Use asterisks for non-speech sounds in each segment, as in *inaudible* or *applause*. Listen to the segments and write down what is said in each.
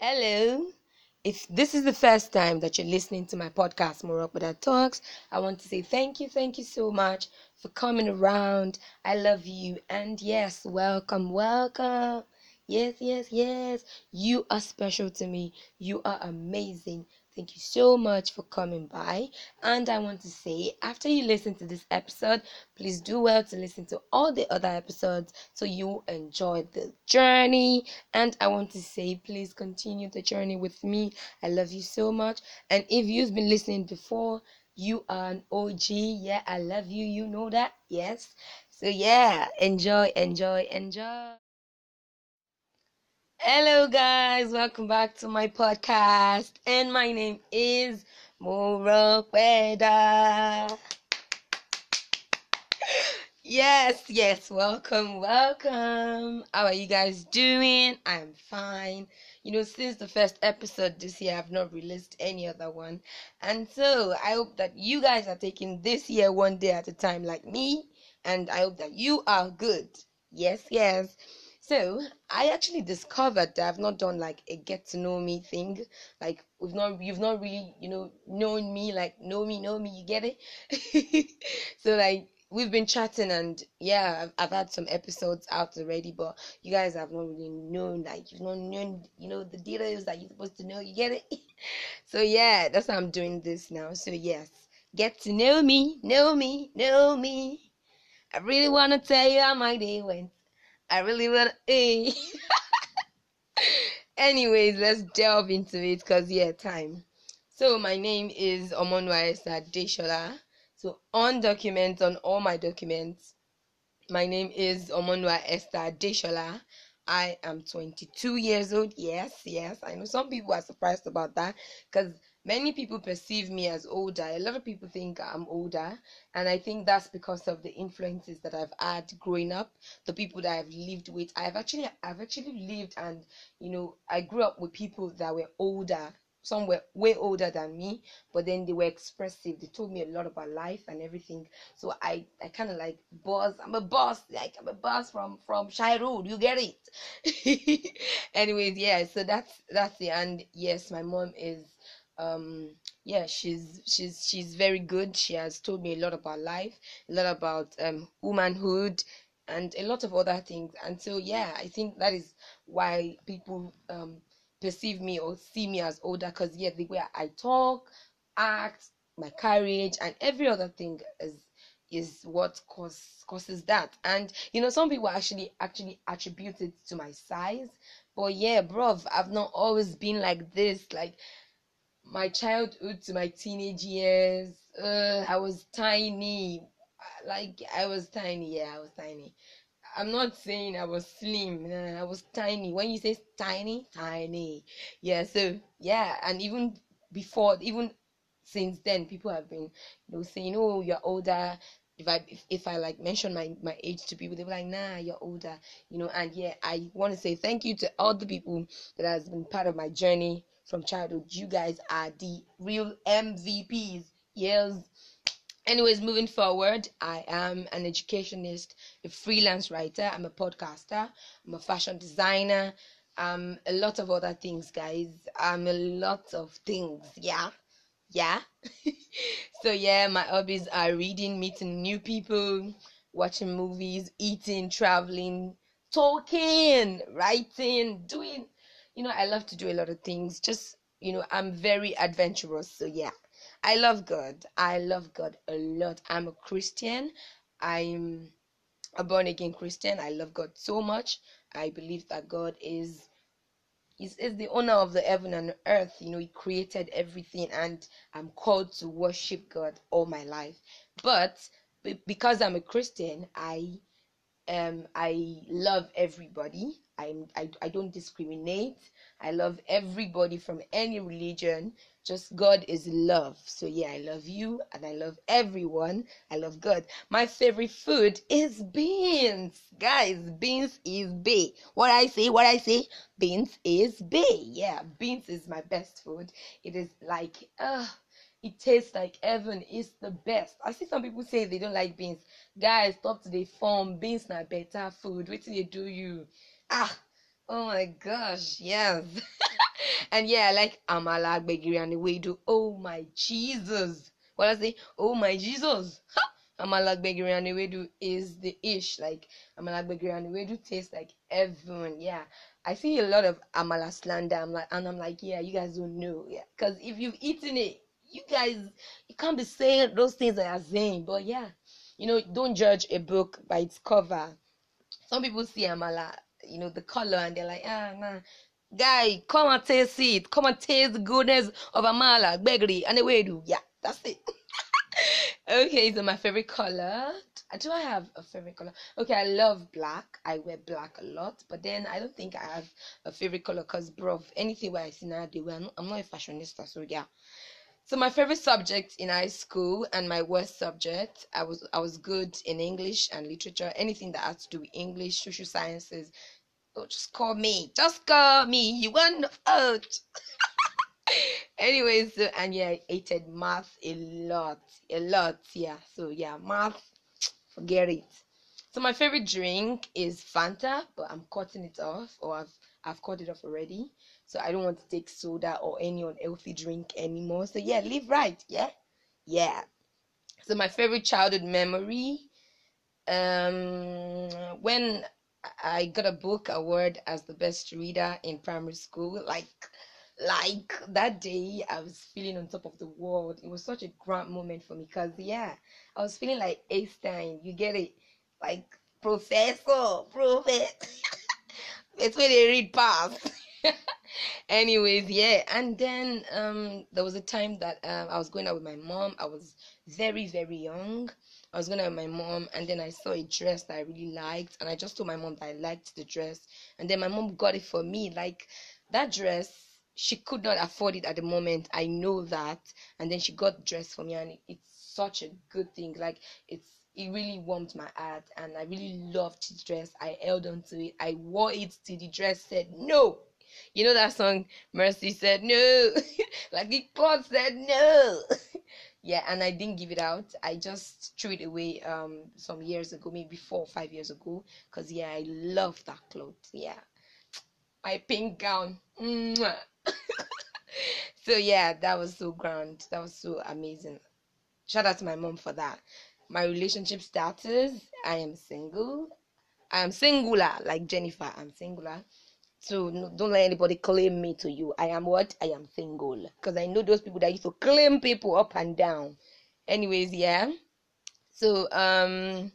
Hello. If this is the first time that you're listening to my podcast, Morocco Talks, I want to say thank you, thank you so much for coming around. I love you. And yes, welcome, welcome. Yes, yes, yes. You are special to me. You are amazing. Thank you so much for coming by. And I want to say, after you listen to this episode, please do well to listen to all the other episodes so you enjoy the journey. And I want to say, please continue the journey with me. I love you so much. And if you've been listening before, you are an OG. Yeah, I love you. You know that? Yes. So, yeah, enjoy, enjoy, enjoy. Hello, guys, welcome back to my podcast, and my name is Moropeda. Yes, yes, welcome, welcome. How are you guys doing? I'm fine. You know, since the first episode this year, I've not released any other one, and so I hope that you guys are taking this year one day at a time, like me, and I hope that you are good. Yes, yes. So I actually discovered that I've not done like a get to know me thing. Like we've not you've not really, you know, known me, like know me, know me, you get it? *laughs* so like we've been chatting and yeah, I've, I've had some episodes out already, but you guys have not really known like you've not known, you know, the details that you're supposed to know, you get it? *laughs* so yeah, that's why I'm doing this now. So yes, get to know me, know me, know me. I really wanna tell you how my day went. I really want to. Eh. *laughs* Anyways, let's delve into it because, yeah, time. So, my name is Omonwa Esther Deshola. So, on documents, on all my documents, my name is Omonwa Esther Deshola. I am 22 years old. Yes, yes. I know some people are surprised about that because many people perceive me as older. A lot of people think I'm older, and I think that's because of the influences that I've had growing up, the people that I've lived with. I've actually I've actually lived and you know, I grew up with people that were older. Some were way older than me, but then they were expressive. They told me a lot about life and everything. So I, I kind of like boss. I'm a boss. Like I'm a boss from from Shy Road. You get it? *laughs* Anyways, yeah. So that's that's the And yes, my mom is um yeah she's she's she's very good. She has told me a lot about life a lot about um womanhood and a lot of other things. And so yeah i think that is why people um perceive me or see me as older because yeah the way i talk act my courage and every other thing is is what cause, causes that. And you know some people actually actually attribute it to my size. But yeah bro i've not always been like this. Like my childhood to my teenage years, uh, I was tiny. Like I was tiny, yeah, I was tiny. I'm not saying I was slim. I was tiny. When you say tiny, tiny. Yeah. So yeah, and even before, even since then, people have been, you know, saying, "Oh, you're older." If I if, if I like mention my my age to people, they were like, "Nah, you're older," you know. And yeah, I want to say thank you to all the people that has been part of my journey from childhood. You guys are the real MVPs. Yes. Anyways, moving forward, I am an educationist, a freelance writer, I'm a podcaster, I'm a fashion designer, um, a lot of other things, guys. I'm a lot of things, yeah. Yeah. *laughs* so yeah, my hobbies are reading, meeting new people, watching movies, eating, traveling, talking, writing, doing you know, I love to do a lot of things. Just, you know, I'm very adventurous. So, yeah, I love God. I love God a lot. I'm a Christian. I'm a born again Christian. I love God so much. I believe that God is is, is the owner of the heaven and earth. You know, He created everything, and I'm called to worship God all my life. But because I'm a Christian, I um I love everybody. I'm, I, I don't discriminate. I love everybody from any religion. Just God is love. So yeah, I love you and I love everyone. I love God. My favorite food is beans. Guys, beans is B. What I say, what I say, beans is B. Yeah, beans is my best food. It is like uh it tastes like heaven. It's the best. I see some people say they don't like beans. Guys, stop to the form. Beans not better food. Wait till they do you. Ah, oh my gosh, yes. *laughs* and yeah, I like amala, gbegiri, and do. Oh my Jesus! What I say? Oh my Jesus! amala, gbegiri, and the way do is the ish. Like amala, gbegiri, and the way do taste like heaven. Yeah, I see a lot of amala slander. I'm like, and I'm like, yeah, you guys don't know. Yeah, because if you've eaten it, you guys, you can't be saying those things that are saying. But yeah, you know, don't judge a book by its cover. Some people see amala, you know, the color, and they're like, ah, man, guy, come and taste it. Come and taste the goodness of amala, gbegiri, and the way do. Yeah, that's it. *laughs* okay, so my favorite color. Do I have a favorite color? Okay, I love black. I wear black a lot, but then I don't think I have a favorite color because, bro, anything where I see now, they wear. I'm not a fashionista, so yeah. So my favorite subject in high school and my worst subject, I was I was good in English and literature, anything that had to do with English, social sciences. Oh, just call me, just call me. You want out? *laughs* Anyways, so, and yeah, I hated math a lot, a lot. Yeah, so yeah, math, forget it. So my favorite drink is Fanta, but I'm cutting it off, or I've I've cut it off already. So I don't want to take soda or any unhealthy drink anymore. So yeah, live right. Yeah, yeah. So my favorite childhood memory, um, when I got a book award as the best reader in primary school, like like that day I was feeling on top of the world. It was such a grand moment for me because yeah, I was feeling like Einstein. You get it? Like professor, professor. *laughs* it's when they read past. *laughs* Anyways, yeah, and then um there was a time that um I was going out with my mom. I was very very young. I was going out with my mom, and then I saw a dress that I really liked, and I just told my mom that I liked the dress, and then my mom got it for me. Like that dress, she could not afford it at the moment. I know that, and then she got the dress for me, and it, it's such a good thing. Like it's it really warmed my heart and I really loved the dress. I held on to it. I wore it till the dress said no. You know that song Mercy said no. *laughs* like the God said no. *laughs* yeah, and I didn't give it out. I just threw it away um some years ago, maybe four or five years ago. Cause yeah, I love that cloth. Yeah. My pink gown. *laughs* so yeah, that was so grand. That was so amazing. Shout out to my mom for that my relationship status i am single i am singular like jennifer i'm singular so don't let anybody claim me to you. I am what? I am single. Because i know those people that used to claim people up and down. Anyways yeah. So um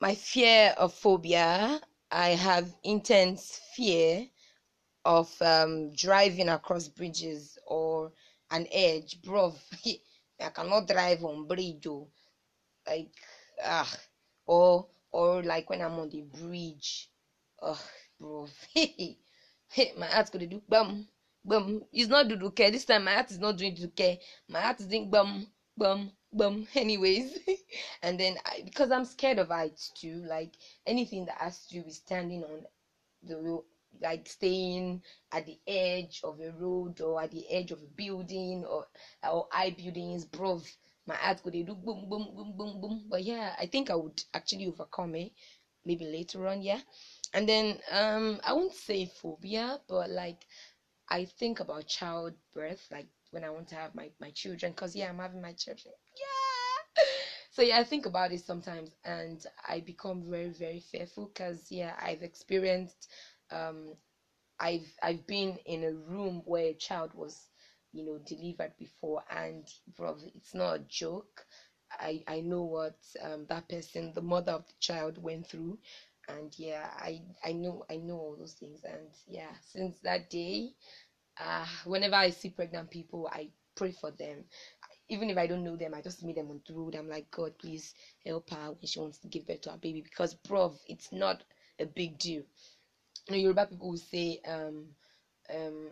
my fear of phobia i have intense fear of um driving across bridges or an edge. Bro *laughs* i cannot drive on bridge like ah or or like when I'm on the bridge. Oh, bro. *laughs* my heart's gonna do bum bum. It's not duduke. This time my heart is not doing duduke. My heart is doing bum bum bum. Anyways, *laughs* and then I, because I'm scared of heights too, like anything that has to do with standing on the road, like staying at the edge of a road or at the edge of a building or or high buildings, bro my heart could do boom boom boom boom boom but yeah i think i would actually overcome it maybe later on yeah and then um i won't say phobia but like i think about childbirth like when i want to have my my children because yeah i'm having my children. Yeah! *laughs* So yeah i think about it sometimes and i become very very fearful because yeah i've experienced um i've i've been in a room where a child was you know delivered before and bro it's not a joke. I i know what um, that person the mother of the child went through and yeah i i know i know all those things and yeah since that day uh whenever i see pregnant people i pray for them even if i don't know them i just meet them on the road i'm like god please help her when she wants to give birth to her baby because bro it's not a big deal you know yoruba people will say um um.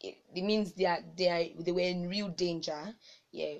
It, it means they are they are they were in real danger. Yeah,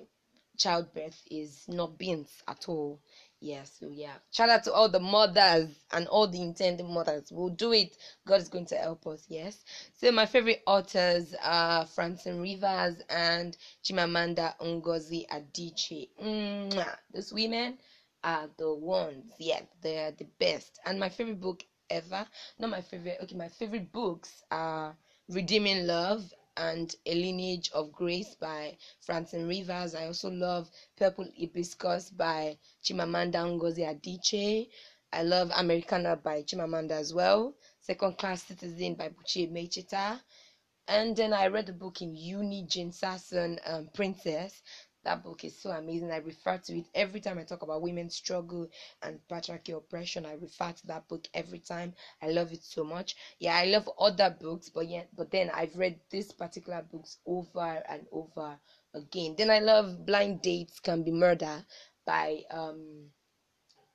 childbirth is not beans at all. Yeah, so yeah. Shout out to all the mothers and all the intended mothers. We'll do it. God is going to help us, yes. So my favorite authors are Francine Rivers and Chimamanda Ngozi Adichie. Mwah. Those women are the ones. Yeah, they are the best. And my favorite book ever. Not my favorite. Okay, my favorite books are Redeeming Love and A Lineage of Grace by Francine Rivers. I also love Purple Hibiscus by Chimamanda Ngozi Adichie. I love Americanah by Chimamanda as well. Second Class Citizen by Buchi Emecheta. And then I read the book in uni, Jean Sasson, um, Princess. That book is so amazing. I refer to it every time I talk about women's struggle and patriarchy oppression. I refer to that book every time. I love it so much. Yeah, I love other books, but yeah, but then I've read this particular books over and over again. Then I love Blind Dates Can Be Murder by um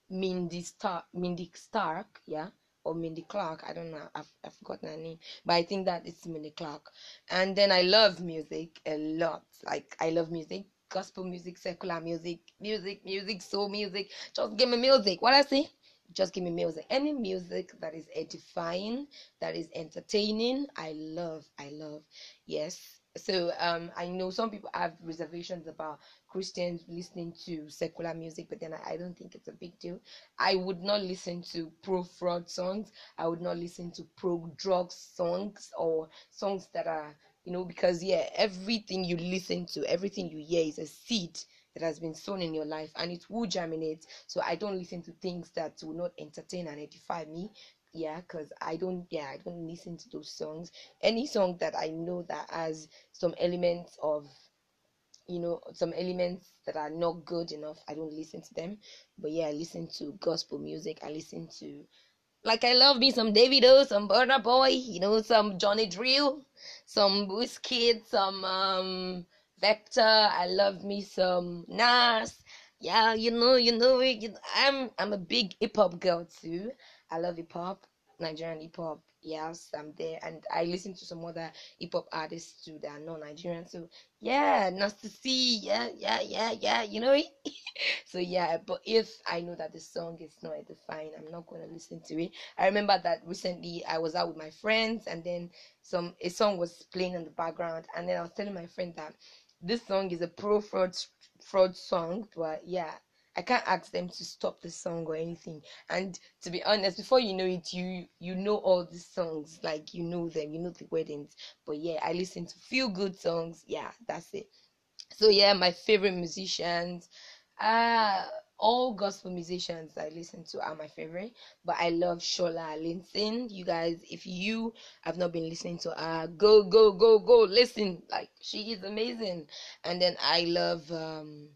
Mindy Stark. Mindy Stark, yeah or Mindy Clark. I don't know. I've, I've forgotten her name, but I think that it's Mindy Clark. And then I love music a lot. Like I love music, gospel music, secular music, music, music, soul music. Just give me music. What I say? Just give me music. Any music that is edifying, that is entertaining, I love. I love. Yes. So um, I know some people have reservations about Christians listening to secular music, but then I, I don't think it's a big deal. I would not listen to pro fraud songs. I would not listen to pro drug songs or songs that are, you know, because yeah, everything you listen to, everything you hear is a seed that has been sown in your life and it will germinate. So I don't listen to things that will not entertain and edify me. Yeah because i don't yeah i don't listen to those songs. Any song that i know that has some elements of you know some elements that are not good enough i don't listen to them. But yeah i listen to gospel music. I listen to like i love me some davido some burna boy you know some johnny drille some Wizkid, some um vector. I love me some nas. Yeah you know you know you, i'm i'm a big hip-hop girl too. I love hip-hop nigerian hip-hop yes i'm there. And i listen to some other hip-hop artists too that are non-nigerian. So yeah nice to see yeah yeah yeah yeah. You know it. *laughs* so yeah but if i know that the song is not defined, i'm not to listen to it. I remember that recently i was out with my friends and then some a song was playing in the background. And then i was telling my friend that this song is a pro fraud fraud song. But yeah I can't ask them to stop the song or anything. And to be honest, before you know it, you you know all the songs, like you know them, you know the weddings. But yeah, I listen to few good songs. Yeah, that's it. So yeah, my favorite musicians, uh all gospel musicians I listen to are my favorite, but I love Shola Allyson. You guys, if you have not been listening to her, go go go go listen. Like she is amazing. And then I love um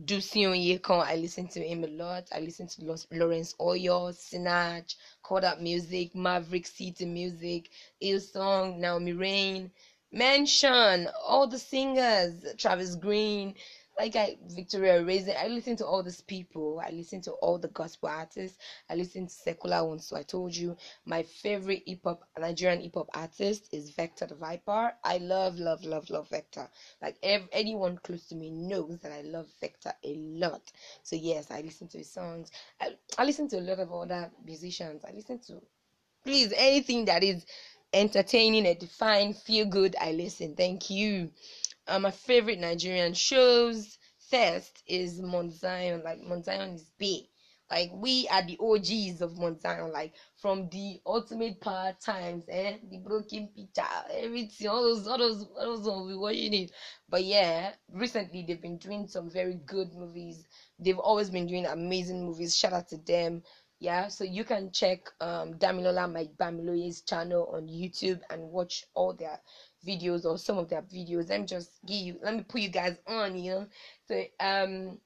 Dunsin Oyekan, I listen to him a lot. I listen to Lawrence Oyor, Sinach, Kodak Music, Maverick City Music, Hillsong, Naomi Raine, Mention, all the singers, Travis Greene, like I Victoria Raising. I listen to all these people. I listen to all the gospel artists. I listen to secular ones. So I told you my favorite hip hop Nigerian hip hop artist is Vector the Viper. I love, love, love, love Vector. Like ev- anyone close to me knows that I love Vector a lot. So yes, I listen to his songs. I, I listen to a lot of other musicians. I listen to please anything that is entertaining, edifying, feel good. I listen. Thank you uh, my favorite Nigerian shows first is Mount Zion. Like Mount Zion is big. Like we are the OGs of Mount Zion. Like from the ultimate power times, eh? The broken picture, everything, all those, all those, all those ones we watching it. But yeah, recently they've been doing some very good movies. They've always been doing amazing movies. Shout out to them yeah so you can check um damilola mike bamiloye's channel on youtube and watch all their videos or some of their videos. Let me just give you, let me put you guys on, you know. So, um,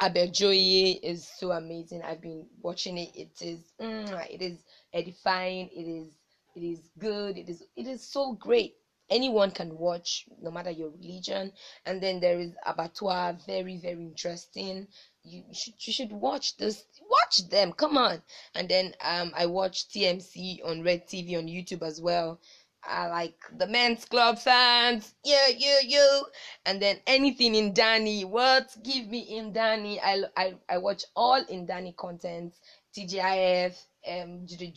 Abejoye is so amazing. I've been watching it. It is, mm, it is edifying. It is, it is good. It is, it is so great. Anyone can watch, no matter your religion. And then there is Abattoir, very, very interesting. You should, you should watch this. Watch them. Come on. And then um, I watch TMC on Red TV on YouTube as well. I like the men's club fans, yeah, you, you, and then anything Ndani, What give me Ndani. I, I, I watch all Ndani content, TGIF, um, the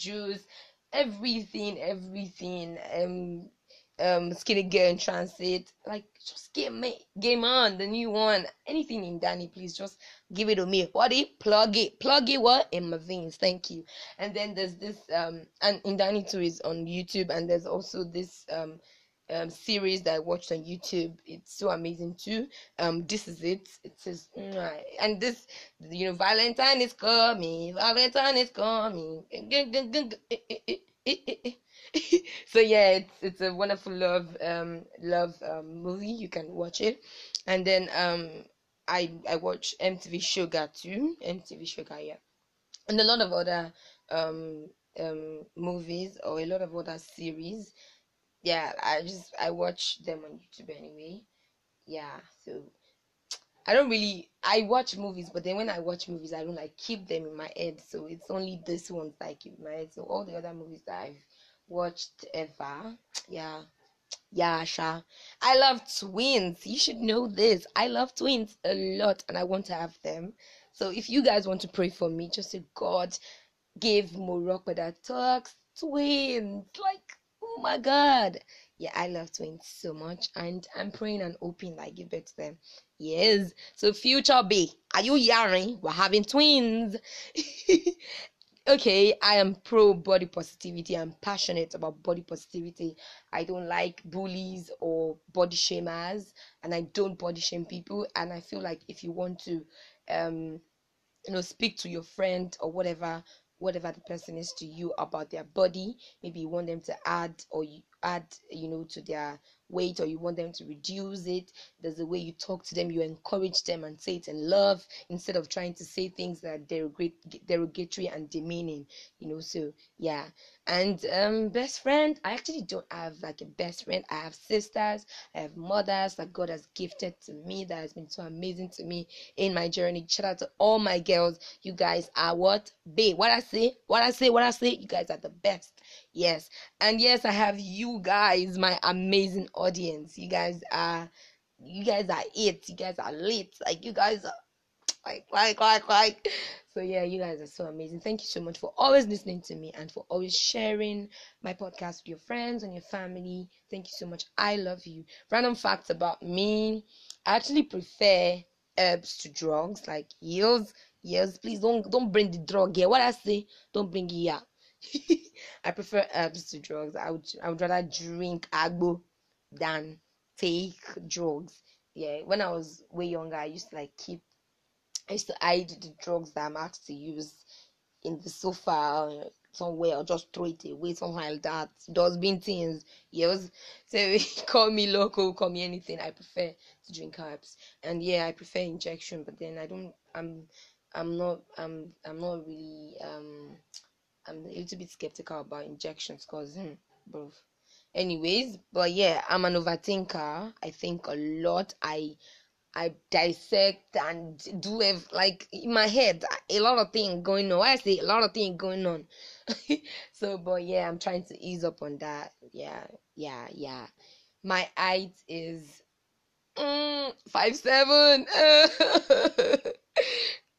everything, everything. Um, um Skinny Girl in Transit. Like just give me game on the new one. Anything Ndani, please just give it to me. What it plug it, plug it what in my veins. Thank you. And then there's this um and Ndani too is on YouTube and there's also this um um, series that I watched on YouTube. It's so amazing too. Um, this is it. It says, and this, you know, Valentine is coming. Valentine is coming. *laughs* so yeah, it's it's a wonderful love um love um movie. You can watch it, and then um I I watch MTV Shuga too. MTV Shuga, yeah, and a lot of other um um movies or a lot of other series yeah, I just I watch them on YouTube anyway. Yeah, so I don't really I watch movies, but then when I watch movies, I don't like keep them in my head. So it's only this one that I keep in my head. So all the other movies that I've watched ever, *tsk* yeah, *tsk* yeah, Sha. I love twins. You should know this. I love twins a lot, and I want to have them. So if you guys want to pray for me, just say God give Morocco that talks twins. Like Oh my God. Yeah, I love twins so much, and I'm praying and hoping that I give birth to them. Yes. So, future B, are you hearing? We're having twins. *laughs* okay, I am pro body positivity. I'm passionate about body positivity. I don't like bullies or body shamers, and I don't body shame people. And I feel like if you want to, um, you know, speak to your friend or whatever, whatever the person is to you about their body maybe you want them to add or you add you know to their weight or you want them to reduce it? There's a way you talk to them you encourage them and say it in love instead of trying to say things that are derogatory and demeaning you know? So yeah. And um best friend i actually don't have like a best friend. I have sisters i have mothers that god has gifted to me that has been so amazing to me in my journey. Shout out to all my girls. You guys are what? Babe what i say what i say what i say. You guys are the best yes. And yes i have you guys my amazing audience. You guys are you guys are it. You guys are lit. Like you guys are like like like like. So yeah you guys are so amazing. Thank you so much for always listening to me and for always sharing my podcast with your friends and your family. Thank you so much. I love you. Random facts about me. I actually prefer herbs to drugs like yes yes please don't don't bring the drug here. What i say don't bring it here *laughs* I prefer herbs to drugs. I would I would rather drink agbo than take drugs. Yeah, when I was way younger, I used to like keep. I used to hide the drugs that I'm asked to use in the sofa somewhere or just throw it away something like that. Dustbin things. Yes. *laughs* So *laughs* call me local, call me anything. I prefer to drink herbs. And yeah, I prefer injection, but then I don't I'm I'm not I'm I'm not really um I'm a little bit skeptical about injections because, hmm, bro. Anyways, but yeah, I'm an overthinker. I think a lot. I I dissect and do have like in my head a lot of things going on. I say a lot of things going on. *laughs* so, but yeah, I'm trying to ease up on that. Yeah, yeah, yeah. My height is mm, five seven. *laughs*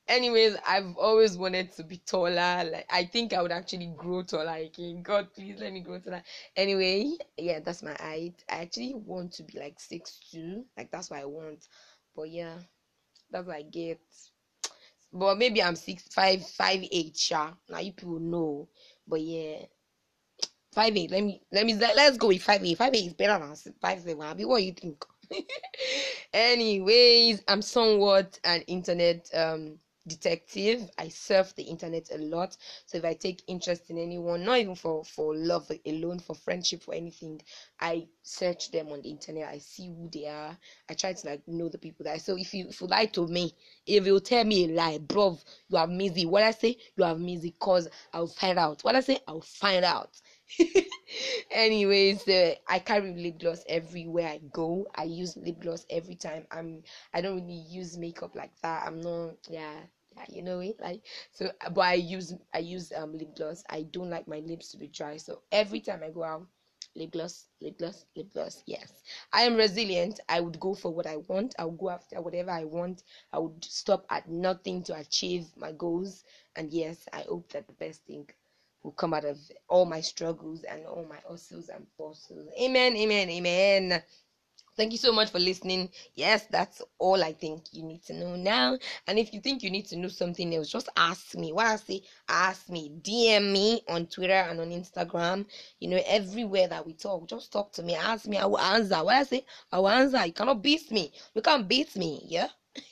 anyways i've always wanted to be taller. Like i think i would actually grow taller again. God please let me grow taller. Anyway yeah that's my height. I actually want to be like six two. Like that's what i want. But yeah that's what i get. But maybe i'm six five five eight sure now you people know. But yeah five eight let me let me let's go with five eight. five eight is better than five seven what you think? *laughs* Anyways i'm somewhat an internet um detective. I surf the internet a lot. So if i take interest in anyone not even for for love alone for friendship for anything i search them on the internet. I see who they are. I try to like know the people that so if you if you lie to me if you tell me a lie bro you have me what i say you have me cause i'll find out. What i say i'll find out. *laughs* Anyways uh, i carry lip gloss everywhere i go. I use lip gloss every time. I'm i don't really use makeup like that. I'm not yeah, you know it like so but i use i use um lip gloss. I don't like my lips to be dry so every time i go out lip gloss lip gloss lip gloss yes. I am resilient. I would go for what i want. I'll go after whatever i want. I would stop at nothing to achieve my goals. And yes i hope that the best thing will come out of all my struggles and all my hustles and bustles. Amen, amen, amen. Thank you so much for listening. Yes, that's all I think you need to know now. And if you think you need to know something else, just ask me. Why I say ask me, DM me on Twitter and on Instagram. You know, everywhere that we talk, just talk to me. Ask me. I will answer. Why I say I will answer. You cannot beat me. You can't beat me. Yeah. *laughs*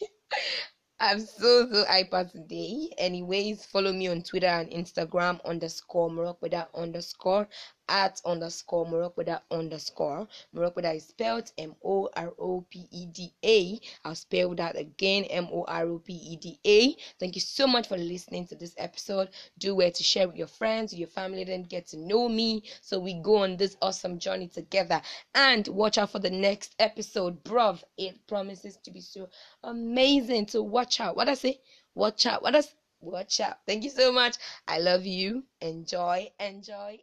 I'm so so hyper today. Anyways, follow me on Twitter and Instagram underscore Morocco underscore at underscore with underscore. Morocco is spelled M O R O P E D A. I'll spell that again M O R O P E D A. Thank you so much for listening to this episode. Do where to share with your friends, your family, then get to know me so we go on this awesome journey together. And watch out for the next episode, bruv. It promises to be so amazing. So watch out. What I say? Watch out. What I watch out. Thank you so much. I love you. Enjoy, enjoy,